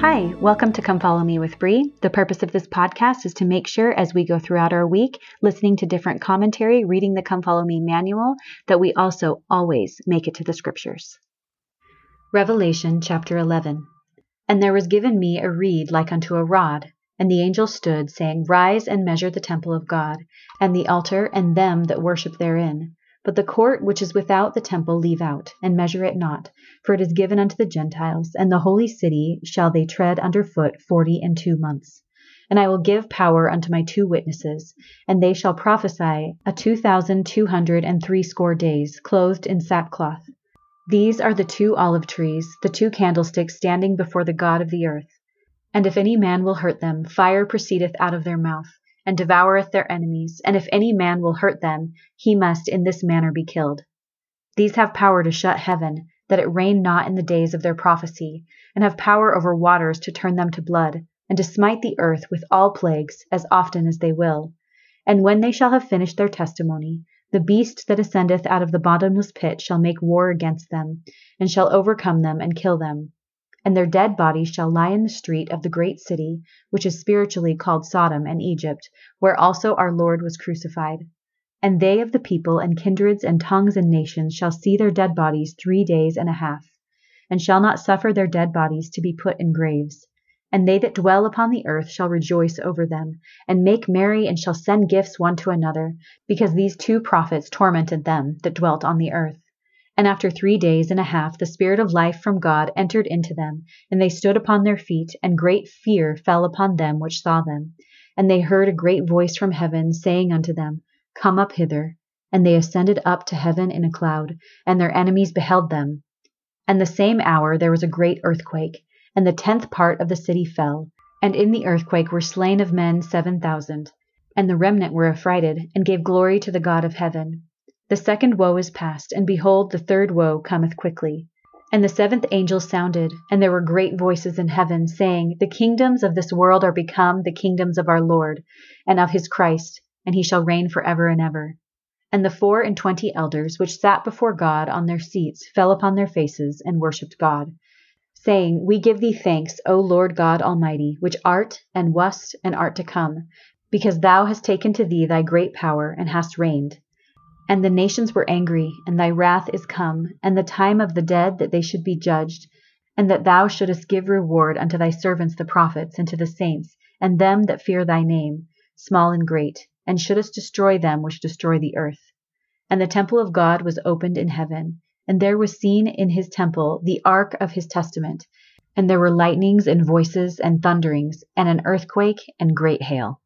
Hi, welcome to Come Follow Me with Bree. The purpose of this podcast is to make sure as we go throughout our week, listening to different commentary, reading the Come Follow Me manual, that we also always make it to the scriptures. Revelation chapter 11. And there was given me a reed like unto a rod, and the angel stood, saying, Rise and measure the temple of God, and the altar, and them that worship therein but the court which is without the temple leave out, and measure it not, for it is given unto the Gentiles, and the holy city shall they tread under foot forty and two months. And I will give power unto my two witnesses, and they shall prophesy a two thousand two hundred and threescore days, clothed in sackcloth. These are the two olive trees, the two candlesticks standing before the God of the earth. And if any man will hurt them, fire proceedeth out of their mouth and devoureth their enemies, and if any man will hurt them, he must in this manner be killed. These have power to shut heaven, that it rain not in the days of their prophecy, and have power over waters to turn them to blood, and to smite the earth with all plagues, as often as they will. And when they shall have finished their testimony, the beast that ascendeth out of the bottomless pit shall make war against them, and shall overcome them and kill them and their dead bodies shall lie in the street of the great city, which is spiritually called Sodom and Egypt, where also our Lord was crucified. And they of the people and kindreds and tongues and nations shall see their dead bodies three days and a half, and shall not suffer their dead bodies to be put in graves. And they that dwell upon the earth shall rejoice over them, and make merry, and shall send gifts one to another, because these two prophets tormented them that dwelt on the earth. And after three days and a half the Spirit of life from God entered into them, and they stood upon their feet, and great fear fell upon them which saw them. And they heard a great voice from heaven, saying unto them, Come up hither. And they ascended up to heaven in a cloud, and their enemies beheld them. And the same hour there was a great earthquake, and the tenth part of the city fell. And in the earthquake were slain of men seven thousand. And the remnant were affrighted, and gave glory to the God of heaven. The second woe is past, and behold, the third woe cometh quickly. And the seventh angel sounded, and there were great voices in heaven, saying, The kingdoms of this world are become the kingdoms of our Lord, and of his Christ, and he shall reign for ever and ever. And the four and twenty elders which sat before God on their seats fell upon their faces, and worshipped God, saying, We give thee thanks, O Lord God Almighty, which art, and wast, and art to come, because thou hast taken to thee thy great power, and hast reigned. And the nations were angry, and thy wrath is come, and the time of the dead that they should be judged, and that thou shouldest give reward unto thy servants the prophets, and to the saints, and them that fear thy name, small and great, and shouldest destroy them which destroy the earth. And the temple of God was opened in heaven, and there was seen in his temple the ark of his testament, and there were lightnings and voices and thunderings, and an earthquake and great hail.